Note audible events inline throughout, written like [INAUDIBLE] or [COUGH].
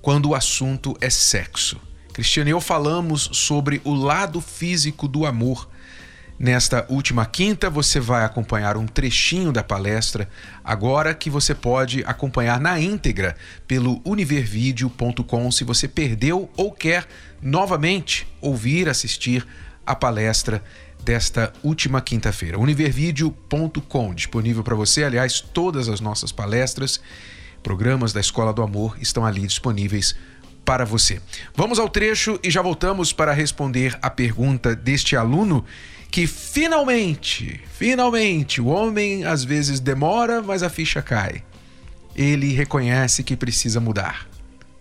quando o assunto é sexo. Cristiane e eu falamos sobre o lado físico do amor. Nesta última quinta, você vai acompanhar um trechinho da palestra, agora que você pode acompanhar na íntegra pelo univervideo.com se você perdeu ou quer novamente ouvir, assistir a palestra desta última quinta-feira. univervideo.com, disponível para você, aliás, todas as nossas palestras Programas da Escola do Amor estão ali disponíveis para você. Vamos ao trecho e já voltamos para responder a pergunta deste aluno que finalmente, finalmente, o homem às vezes demora, mas a ficha cai. Ele reconhece que precisa mudar.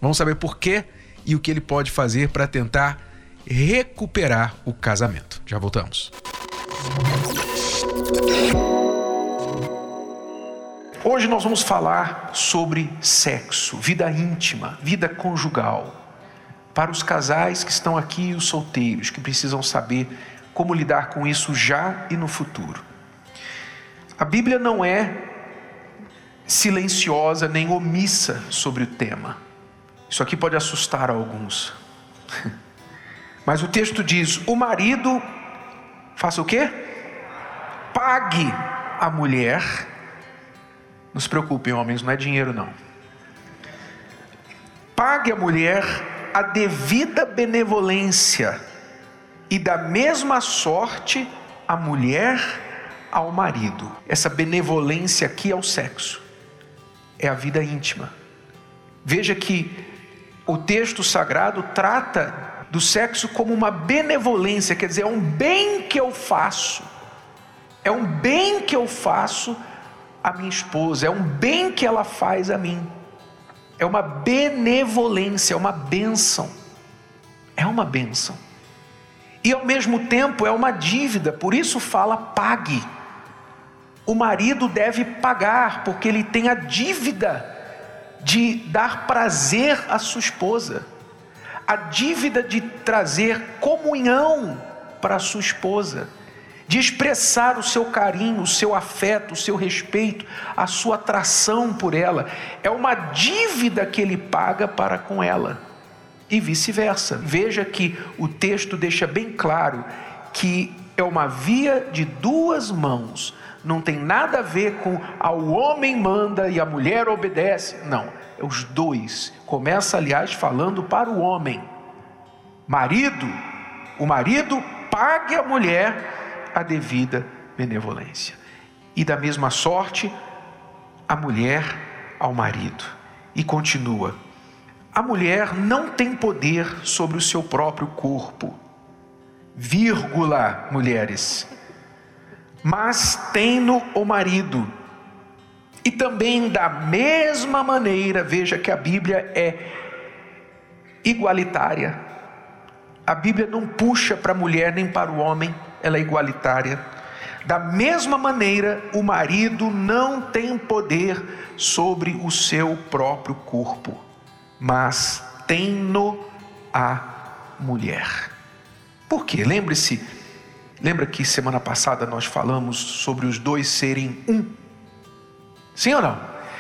Vamos saber por quê e o que ele pode fazer para tentar recuperar o casamento. Já voltamos. Hoje nós vamos falar sobre sexo, vida íntima, vida conjugal. Para os casais que estão aqui e os solteiros que precisam saber como lidar com isso já e no futuro. A Bíblia não é silenciosa nem omissa sobre o tema. Isso aqui pode assustar alguns. [LAUGHS] Mas o texto diz: o marido faça o quê? Pague a mulher não se preocupem, homens, não é dinheiro não. Pague a mulher a devida benevolência e da mesma sorte a mulher ao marido. Essa benevolência aqui é o sexo, é a vida íntima. Veja que o texto sagrado trata do sexo como uma benevolência, quer dizer, é um bem que eu faço, é um bem que eu faço a minha esposa, é um bem que ela faz a mim, é uma benevolência, é uma bênção, é uma bênção, e ao mesmo tempo é uma dívida, por isso fala pague. O marido deve pagar, porque ele tem a dívida de dar prazer à sua esposa, a dívida de trazer comunhão para a sua esposa de expressar o seu carinho, o seu afeto, o seu respeito, a sua atração por ela. É uma dívida que ele paga para com ela. E vice-versa. Veja que o texto deixa bem claro que é uma via de duas mãos. Não tem nada a ver com ao homem manda e a mulher obedece. Não, é os dois. Começa, aliás, falando para o homem. Marido, o marido pague a mulher a devida benevolência. E da mesma sorte, a mulher ao marido. E continua: a mulher não tem poder sobre o seu próprio corpo, vírgula, mulheres, mas tem-no o marido. E também da mesma maneira, veja que a Bíblia é igualitária. A Bíblia não puxa para a mulher nem para o homem ela é igualitária. Da mesma maneira, o marido não tem poder sobre o seu próprio corpo, mas tem-no a mulher. Por quê? Lembre-se, lembra que semana passada nós falamos sobre os dois serem um? Sim ou não?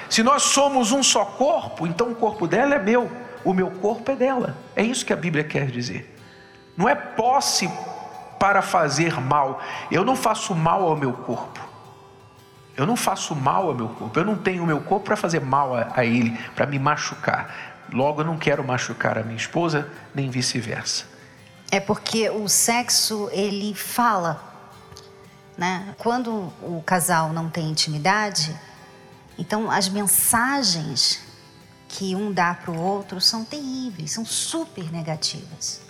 Se nós somos um só corpo, então o corpo dela é meu, o meu corpo é dela. É isso que a Bíblia quer dizer. Não é posse para fazer mal. Eu não faço mal ao meu corpo. Eu não faço mal ao meu corpo. Eu não tenho o meu corpo para fazer mal a, a ele, para me machucar. Logo, eu não quero machucar a minha esposa, nem vice-versa. É porque o sexo, ele fala. Né? Quando o casal não tem intimidade, então as mensagens que um dá para o outro são terríveis, são super negativas.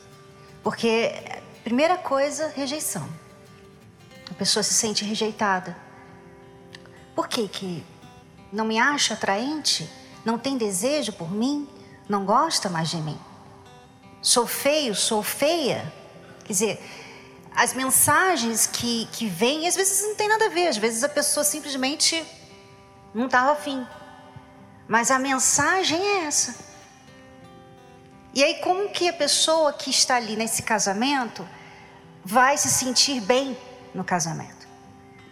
Porque Primeira coisa, rejeição. A pessoa se sente rejeitada. Por que que não me acha atraente? Não tem desejo por mim? não gosta mais de mim. Sou feio, sou feia. Quer dizer, as mensagens que, que vêm, às vezes não tem nada a ver, às vezes a pessoa simplesmente não estava afim. Mas a mensagem é essa. E aí, como que a pessoa que está ali nesse casamento vai se sentir bem no casamento?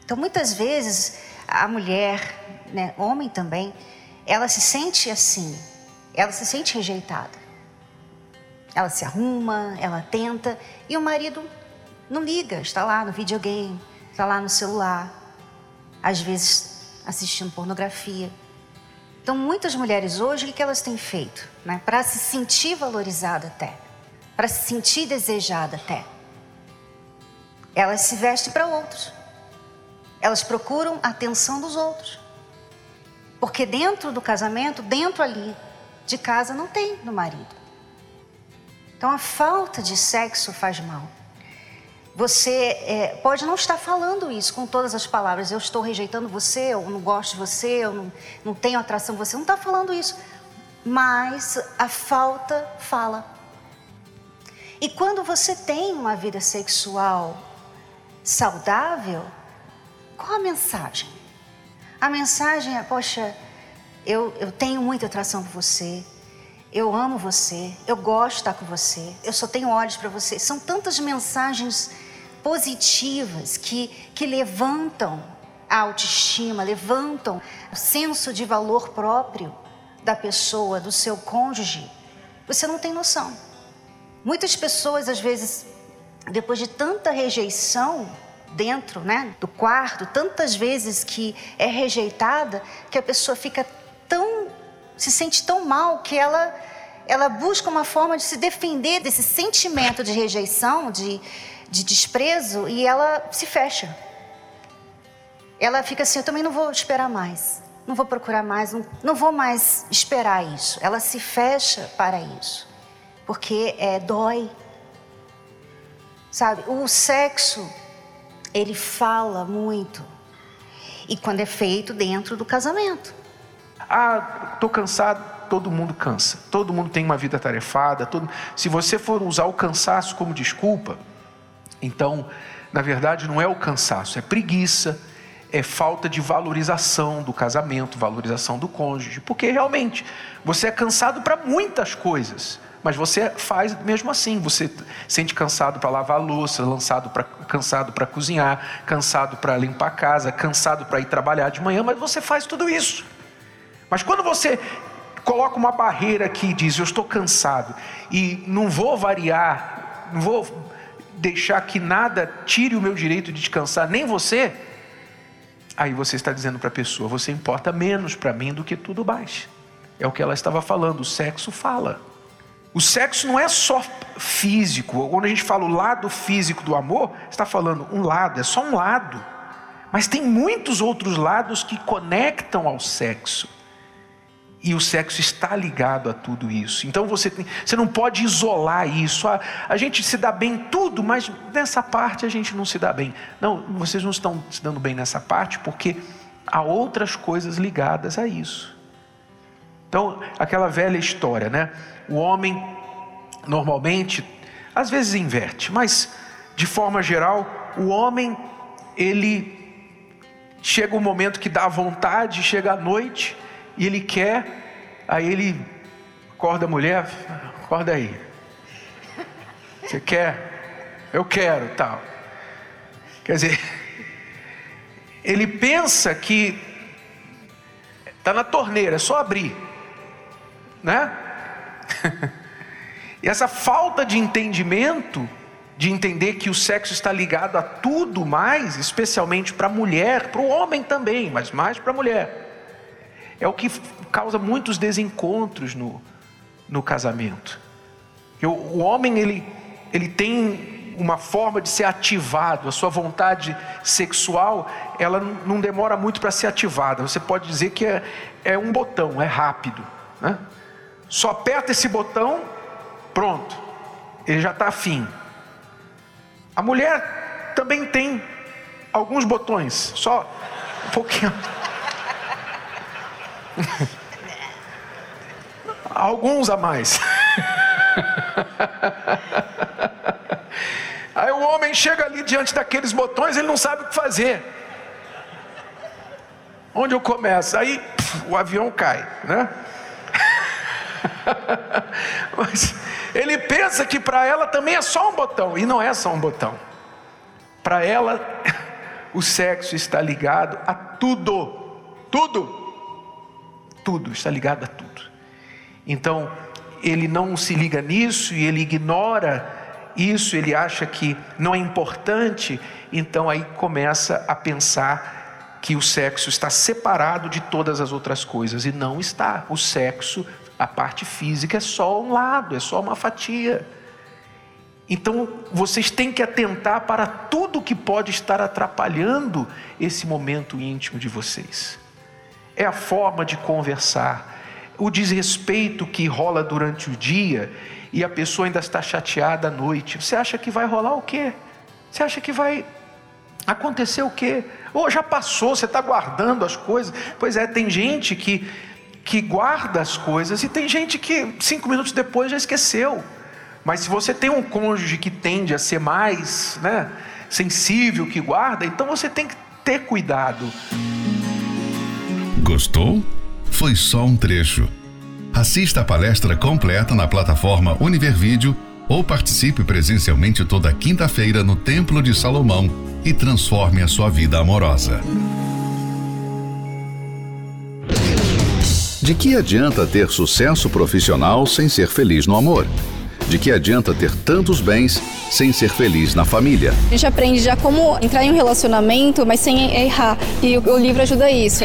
Então, muitas vezes, a mulher, né, homem também, ela se sente assim, ela se sente rejeitada. Ela se arruma, ela tenta, e o marido não liga, está lá no videogame, está lá no celular, às vezes assistindo pornografia. Então, muitas mulheres hoje, o que elas têm feito? Né? Para se sentir valorizada até, para se sentir desejada até. Elas se vestem para outros. Elas procuram a atenção dos outros. Porque dentro do casamento, dentro ali de casa, não tem no marido. Então a falta de sexo faz mal. Você é, pode não estar falando isso com todas as palavras. Eu estou rejeitando você, eu não gosto de você, eu não, não tenho atração você. Não está falando isso. Mas a falta fala. E quando você tem uma vida sexual saudável, qual a mensagem? A mensagem é: poxa, eu, eu tenho muita atração por você, eu amo você, eu gosto de estar com você, eu só tenho olhos para você. São tantas mensagens positivas que, que levantam a autoestima, levantam o senso de valor próprio da pessoa, do seu cônjuge. Você não tem noção. Muitas pessoas, às vezes, depois de tanta rejeição dentro né, do quarto, tantas vezes que é rejeitada, que a pessoa fica tão, se sente tão mal que ela, ela busca uma forma de se defender desse sentimento de rejeição, de, de desprezo e ela se fecha. Ela fica assim: eu também não vou esperar mais, não vou procurar mais, não, não vou mais esperar isso. Ela se fecha para isso, porque é, dói. Sabe, o sexo, ele fala muito. E quando é feito dentro do casamento. Ah, tô cansado, todo mundo cansa. Todo mundo tem uma vida tarefada. Todo... Se você for usar o cansaço como desculpa, então, na verdade, não é o cansaço, é preguiça, é falta de valorização do casamento, valorização do cônjuge, porque realmente você é cansado para muitas coisas, mas você faz mesmo assim. Você sente cansado para lavar a louça, pra, cansado para cozinhar, cansado para limpar a casa, cansado para ir trabalhar de manhã, mas você faz tudo isso. Mas quando você coloca uma barreira que diz eu estou cansado e não vou variar, não vou deixar que nada tire o meu direito de descansar, nem você, aí você está dizendo para a pessoa: você importa menos para mim do que tudo mais. É o que ela estava falando, o sexo fala. O sexo não é só físico. Quando a gente fala o lado físico do amor, está falando um lado, é só um lado. Mas tem muitos outros lados que conectam ao sexo. E o sexo está ligado a tudo isso. Então você, tem, você não pode isolar isso. A, a gente se dá bem tudo, mas nessa parte a gente não se dá bem. Não, vocês não estão se dando bem nessa parte porque há outras coisas ligadas a isso. Então, aquela velha história, né? O homem normalmente, às vezes inverte, mas de forma geral, o homem ele chega um momento que dá vontade, chega à noite, e ele quer, aí ele acorda a mulher, acorda aí. Você quer? Eu quero, tal. Quer dizer, ele pensa que está na torneira, é só abrir, né? [LAUGHS] e essa falta de entendimento, de entender que o sexo está ligado a tudo mais, especialmente para a mulher, para o homem também, mas mais para a mulher é o que causa muitos desencontros no, no casamento. O, o homem ele, ele tem uma forma de ser ativado, a sua vontade sexual ela não demora muito para ser ativada. Você pode dizer que é, é um botão, é rápido. Né? Só aperta esse botão, pronto, ele já está afim. A mulher também tem alguns botões, só um pouquinho. [LAUGHS] alguns a mais. [LAUGHS] Aí o homem chega ali diante daqueles botões, ele não sabe o que fazer. Onde eu começo? Aí pff, o avião cai, né? [LAUGHS] Mas ele pensa que para ela também é só um botão, e não é só um botão. Para ela, [LAUGHS] o sexo está ligado a tudo, tudo, tudo, está ligado a tudo. Então, ele não se liga nisso e ele ignora isso, ele acha que não é importante, então aí começa a pensar que o sexo está separado de todas as outras coisas e não está. O sexo, a parte física é só um lado, é só uma fatia. Então, vocês têm que atentar para tudo que pode estar atrapalhando esse momento íntimo de vocês. É a forma de conversar, o desrespeito que rola durante o dia e a pessoa ainda está chateada à noite. Você acha que vai rolar o quê? Você acha que vai acontecer o quê? Ou já passou, você está guardando as coisas. Pois é, tem gente que, que guarda as coisas e tem gente que cinco minutos depois já esqueceu. Mas se você tem um cônjuge que tende a ser mais né, sensível, que guarda, então você tem que ter cuidado. Gostou? Foi só um trecho. Assista a palestra completa na plataforma Univervídeo ou participe presencialmente toda quinta-feira no Templo de Salomão e transforme a sua vida amorosa. De que adianta ter sucesso profissional sem ser feliz no amor? De que adianta ter tantos bens sem ser feliz na família? A gente aprende já como entrar em um relacionamento, mas sem errar. E o livro ajuda isso.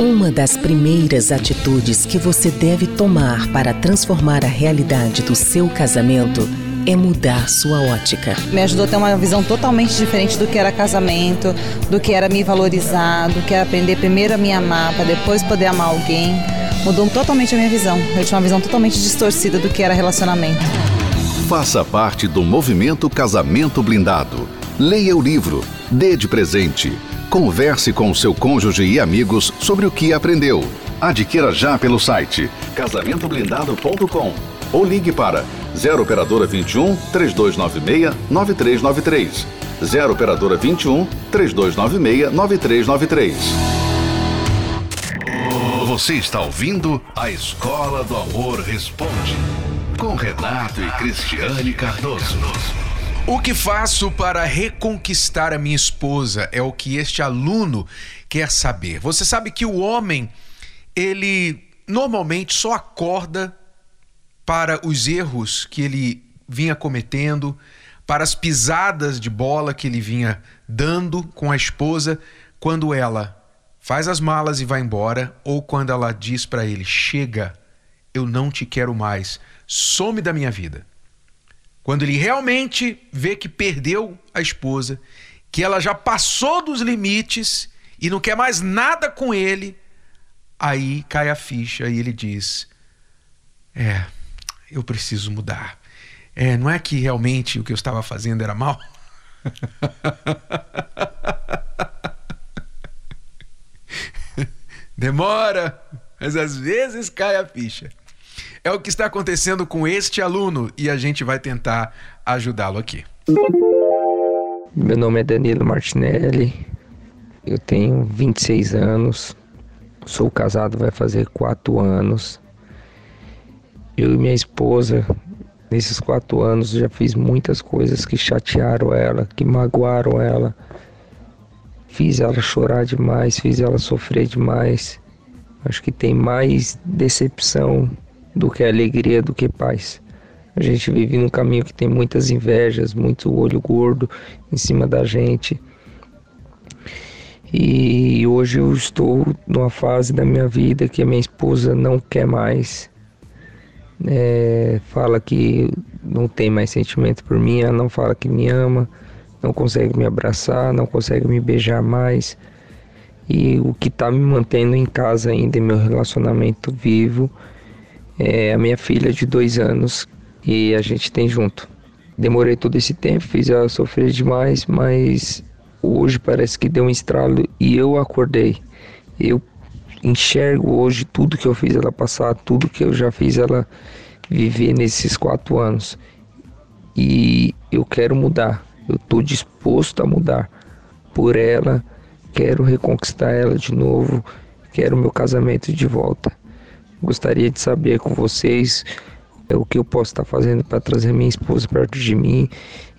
Uma das primeiras atitudes que você deve tomar para transformar a realidade do seu casamento é mudar sua ótica. Me ajudou a ter uma visão totalmente diferente do que era casamento, do que era me valorizar, do que era aprender primeiro a me amar, para depois poder amar alguém mudou totalmente a minha visão. Eu tinha uma visão totalmente distorcida do que era relacionamento. Faça parte do movimento Casamento Blindado. Leia o livro, dê de presente. Converse com seu cônjuge e amigos sobre o que aprendeu. Adquira já pelo site casamentoblindado.com ou ligue para 0 operadora 21 3296 9393. 0 operadora 21 3296 9393. Você está ouvindo a Escola do Amor Responde, com Renato e Cristiane Cardoso. O que faço para reconquistar a minha esposa é o que este aluno quer saber. Você sabe que o homem, ele normalmente só acorda para os erros que ele vinha cometendo, para as pisadas de bola que ele vinha dando com a esposa, quando ela faz as malas e vai embora, ou quando ela diz para ele: chega, eu não te quero mais, some da minha vida. Quando ele realmente vê que perdeu a esposa, que ela já passou dos limites e não quer mais nada com ele, aí cai a ficha e ele diz: É, eu preciso mudar. É, não é que realmente o que eu estava fazendo era mal? [LAUGHS] Demora, mas às vezes cai a ficha. É o que está acontecendo com este aluno e a gente vai tentar ajudá-lo aqui. Meu nome é Danilo Martinelli, eu tenho 26 anos, sou casado, vai fazer 4 anos. Eu e minha esposa, nesses 4 anos, já fiz muitas coisas que chatearam ela, que magoaram ela Fiz ela chorar demais, fiz ela sofrer demais. Acho que tem mais decepção do que alegria, do que paz. A gente vive num caminho que tem muitas invejas, muito olho gordo em cima da gente. E hoje eu estou numa fase da minha vida que a minha esposa não quer mais. É, fala que não tem mais sentimento por mim, ela não fala que me ama não consegue me abraçar, não consegue me beijar mais. E o que está me mantendo em casa ainda, meu relacionamento vivo, é a minha filha de dois anos e a gente tem junto. Demorei todo esse tempo, fiz ela sofrer demais, mas hoje parece que deu um estralo e eu acordei. Eu enxergo hoje tudo que eu fiz ela passar, tudo que eu já fiz ela viver nesses quatro anos. E eu quero mudar, eu estou disposto a mudar por ela, quero reconquistar ela de novo, quero meu casamento de volta. Gostaria de saber com vocês é o que eu posso estar fazendo para trazer minha esposa perto de mim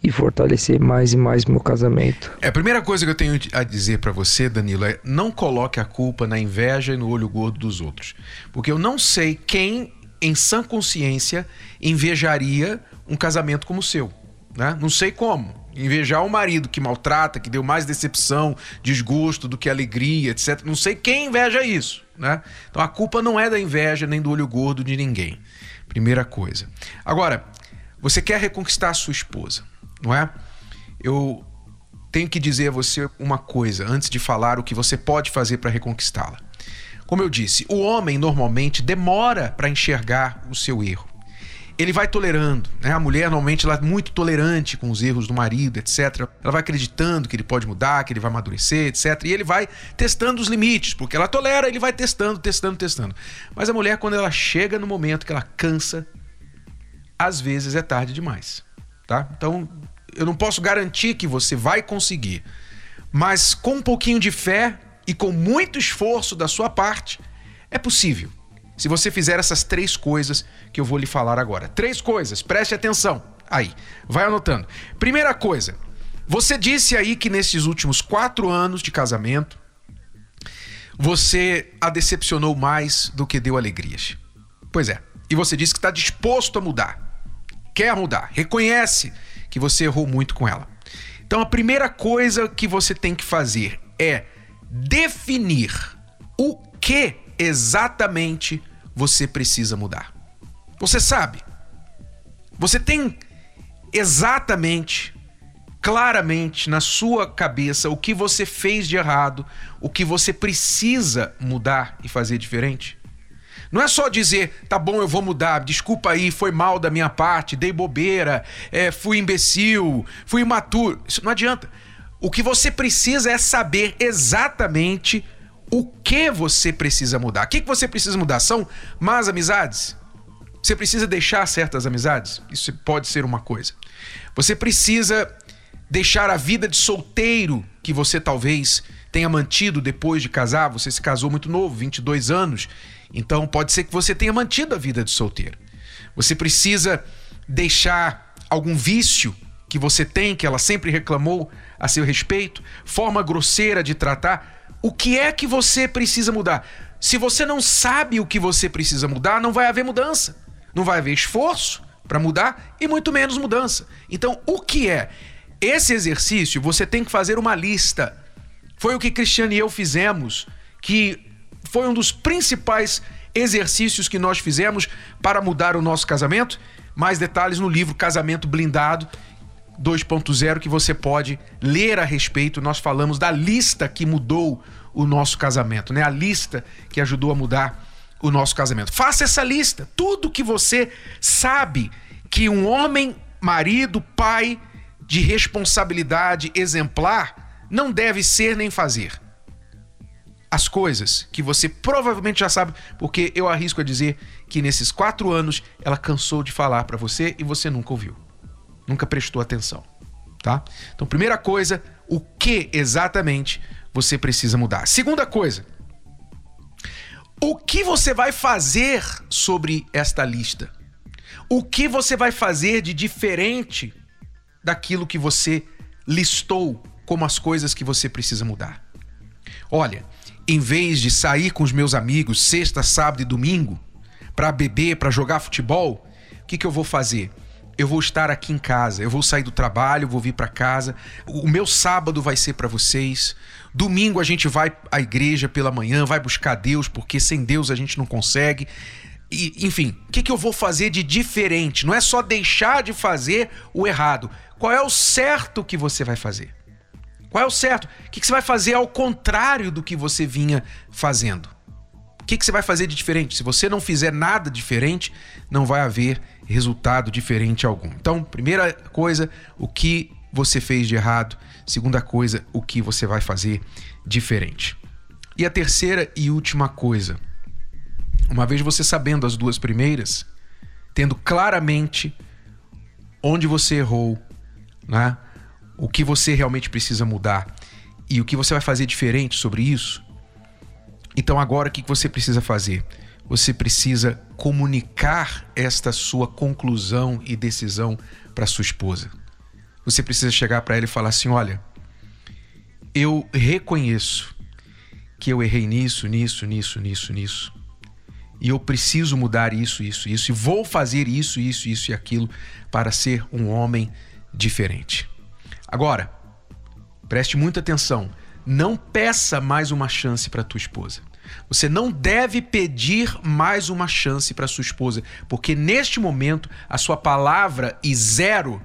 e fortalecer mais e mais meu casamento. É, a primeira coisa que eu tenho a dizer para você, Danilo, é não coloque a culpa na inveja e no olho gordo dos outros. Porque eu não sei quem, em sã consciência, invejaria um casamento como o seu. Né? Não sei como. Invejar um marido que maltrata, que deu mais decepção, desgosto do que alegria, etc. Não sei quem inveja isso. Né? Então a culpa não é da inveja nem do olho gordo de ninguém. Primeira coisa. Agora, você quer reconquistar a sua esposa, não é? Eu tenho que dizer a você uma coisa antes de falar o que você pode fazer para reconquistá-la. Como eu disse, o homem normalmente demora para enxergar o seu erro ele vai tolerando. Né? A mulher, normalmente, ela é muito tolerante com os erros do marido, etc. Ela vai acreditando que ele pode mudar, que ele vai amadurecer, etc. E ele vai testando os limites, porque ela tolera, ele vai testando, testando, testando. Mas a mulher, quando ela chega no momento que ela cansa, às vezes é tarde demais. Tá? Então, eu não posso garantir que você vai conseguir. Mas com um pouquinho de fé e com muito esforço da sua parte, é possível se você fizer essas três coisas que eu vou lhe falar agora. Três coisas, preste atenção. Aí, vai anotando. Primeira coisa, você disse aí que nesses últimos quatro anos de casamento, você a decepcionou mais do que deu alegrias. Pois é. E você disse que está disposto a mudar. Quer mudar. Reconhece que você errou muito com ela. Então a primeira coisa que você tem que fazer é definir o que exatamente você precisa mudar. Você sabe. Você tem exatamente, claramente na sua cabeça o que você fez de errado, o que você precisa mudar e fazer diferente. Não é só dizer, tá bom, eu vou mudar, desculpa aí, foi mal da minha parte, dei bobeira, é, fui imbecil, fui imaturo. Isso não adianta. O que você precisa é saber exatamente o que você precisa mudar. O que você precisa mudar? São más amizades? Você precisa deixar certas amizades? Isso pode ser uma coisa. Você precisa deixar a vida de solteiro que você talvez tenha mantido depois de casar. Você se casou muito novo, 22 anos. Então pode ser que você tenha mantido a vida de solteiro. Você precisa deixar algum vício que você tem, que ela sempre reclamou a seu respeito, forma grosseira de tratar o que é que você precisa mudar? Se você não sabe o que você precisa mudar, não vai haver mudança. Não vai haver esforço para mudar e muito menos mudança. Então, o que é? Esse exercício você tem que fazer uma lista. Foi o que Cristiane e eu fizemos, que foi um dos principais exercícios que nós fizemos para mudar o nosso casamento. Mais detalhes no livro Casamento Blindado, 2.0 que você pode ler a respeito. Nós falamos da lista que mudou o nosso casamento, né? A lista que ajudou a mudar o nosso casamento. Faça essa lista. Tudo que você sabe que um homem, marido, pai de responsabilidade exemplar não deve ser nem fazer. As coisas que você provavelmente já sabe, porque eu arrisco a dizer que nesses quatro anos ela cansou de falar para você e você nunca ouviu nunca prestou atenção, tá? Então, primeira coisa, o que exatamente você precisa mudar. Segunda coisa, o que você vai fazer sobre esta lista? O que você vai fazer de diferente daquilo que você listou como as coisas que você precisa mudar? Olha, em vez de sair com os meus amigos sexta, sábado e domingo para beber, para jogar futebol, o que, que eu vou fazer? eu vou estar aqui em casa, eu vou sair do trabalho, vou vir para casa. O meu sábado vai ser para vocês. Domingo a gente vai à igreja pela manhã, vai buscar Deus, porque sem Deus a gente não consegue. E, enfim, o que, que eu vou fazer de diferente? Não é só deixar de fazer o errado. Qual é o certo que você vai fazer? Qual é o certo? O que, você vai fazer ao contrário do que você vinha fazendo? O que você vai fazer de diferente? Se você não fizer nada diferente, não vai haver resultado diferente algum. Então, primeira coisa, o que você fez de errado. Segunda coisa, o que você vai fazer diferente. E a terceira e última coisa. Uma vez você sabendo as duas primeiras, tendo claramente onde você errou, né? O que você realmente precisa mudar e o que você vai fazer diferente sobre isso. Então agora o que você precisa fazer? Você precisa comunicar esta sua conclusão e decisão para sua esposa. Você precisa chegar para ela e falar assim: olha, eu reconheço que eu errei nisso, nisso, nisso, nisso, nisso. E eu preciso mudar isso, isso, isso. E vou fazer isso, isso, isso e aquilo para ser um homem diferente. Agora, preste muita atenção. Não peça mais uma chance para tua esposa. Você não deve pedir mais uma chance para sua esposa, porque neste momento a sua palavra e zero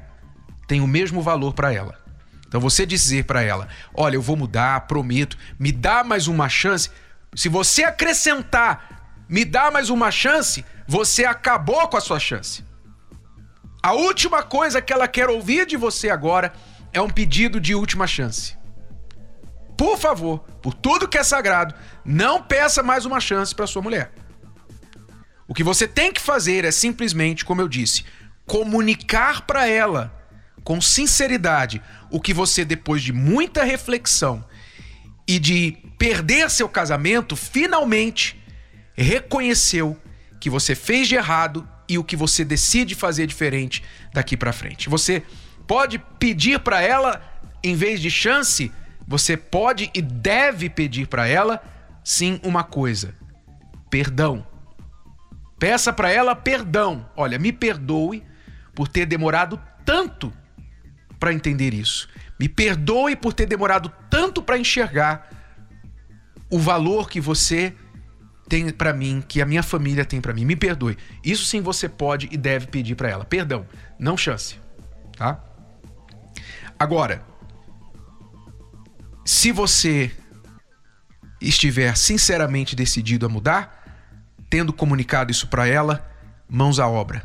tem o mesmo valor para ela. Então você dizer para ela: "Olha, eu vou mudar, prometo, me dá mais uma chance". Se você acrescentar "me dá mais uma chance", você acabou com a sua chance. A última coisa que ela quer ouvir de você agora é um pedido de última chance. Por favor, por tudo que é sagrado, não peça mais uma chance para sua mulher. O que você tem que fazer é simplesmente, como eu disse, comunicar para ela com sinceridade o que você, depois de muita reflexão e de perder seu casamento, finalmente reconheceu que você fez de errado e o que você decide fazer diferente daqui para frente. Você pode pedir para ela, em vez de chance, você pode e deve pedir para ela, sim, uma coisa: perdão. Peça para ela perdão. Olha, me perdoe por ter demorado tanto para entender isso. Me perdoe por ter demorado tanto para enxergar o valor que você tem para mim, que a minha família tem para mim. Me perdoe. Isso sim você pode e deve pedir para ela. Perdão, não chance, tá? Agora, se você estiver sinceramente decidido a mudar, tendo comunicado isso para ela, mãos à obra.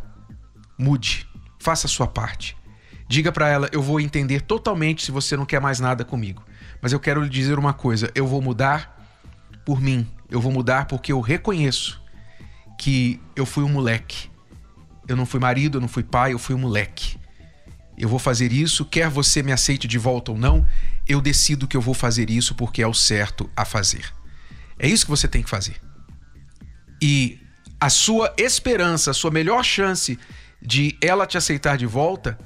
Mude, faça a sua parte. Diga para ela: eu vou entender totalmente se você não quer mais nada comigo. Mas eu quero lhe dizer uma coisa: eu vou mudar por mim. Eu vou mudar porque eu reconheço que eu fui um moleque. Eu não fui marido, eu não fui pai, eu fui um moleque. Eu vou fazer isso, quer você me aceite de volta ou não, eu decido que eu vou fazer isso porque é o certo a fazer. É isso que você tem que fazer. E a sua esperança, a sua melhor chance de ela te aceitar de volta,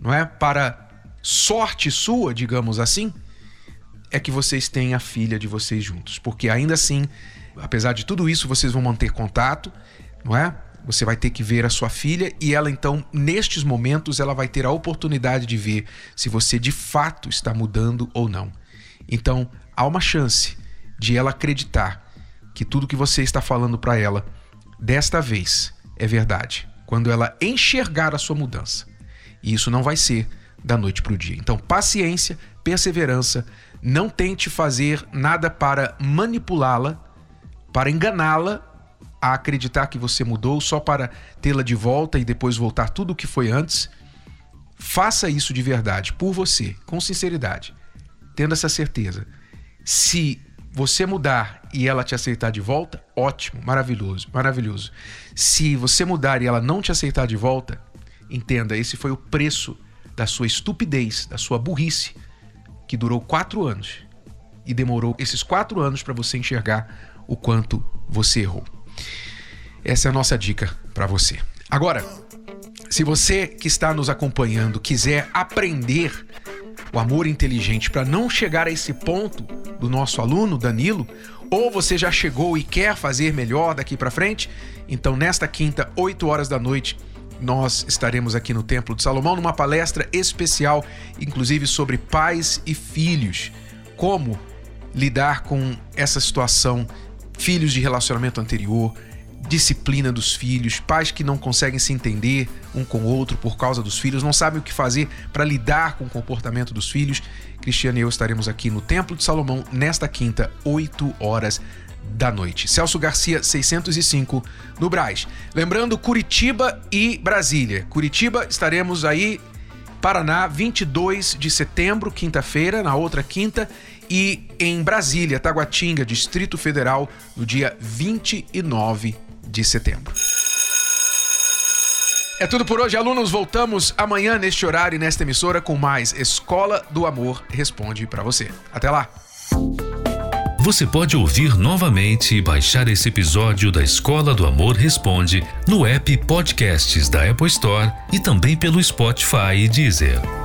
não é? Para sorte sua, digamos assim, é que vocês têm a filha de vocês juntos, porque ainda assim, apesar de tudo isso, vocês vão manter contato, não é? Você vai ter que ver a sua filha e ela então, nestes momentos, ela vai ter a oportunidade de ver se você de fato está mudando ou não. Então, há uma chance de ela acreditar que tudo que você está falando para ela desta vez é verdade, quando ela enxergar a sua mudança. E isso não vai ser da noite para o dia. Então, paciência, perseverança, não tente fazer nada para manipulá-la, para enganá-la a acreditar que você mudou só para tê-la de volta e depois voltar tudo o que foi antes. Faça isso de verdade, por você, com sinceridade, tendo essa certeza. Se você mudar e ela te aceitar de volta, ótimo, maravilhoso, maravilhoso. Se você mudar e ela não te aceitar de volta, entenda, esse foi o preço da sua estupidez, da sua burrice, que durou quatro anos e demorou esses quatro anos para você enxergar o quanto você errou. Essa é a nossa dica para você. Agora, se você que está nos acompanhando quiser aprender o amor inteligente para não chegar a esse ponto do nosso aluno Danilo, ou você já chegou e quer fazer melhor daqui para frente, então nesta quinta, 8 horas da noite, nós estaremos aqui no Templo de Salomão numa palestra especial, inclusive sobre pais e filhos, como lidar com essa situação filhos de relacionamento anterior, disciplina dos filhos, pais que não conseguem se entender um com o outro por causa dos filhos, não sabem o que fazer para lidar com o comportamento dos filhos. Cristiano e eu estaremos aqui no Templo de Salomão nesta quinta, 8 horas da noite. Celso Garcia, 605, no Braz. Lembrando, Curitiba e Brasília. Curitiba, estaremos aí, Paraná, 22 de setembro, quinta-feira, na outra quinta, e em Brasília, Taguatinga, Distrito Federal, no dia 29 de setembro. É tudo por hoje, alunos. Voltamos amanhã neste horário e nesta emissora com mais Escola do Amor Responde para você. Até lá. Você pode ouvir novamente e baixar esse episódio da Escola do Amor Responde no app Podcasts da Apple Store e também pelo Spotify e Deezer.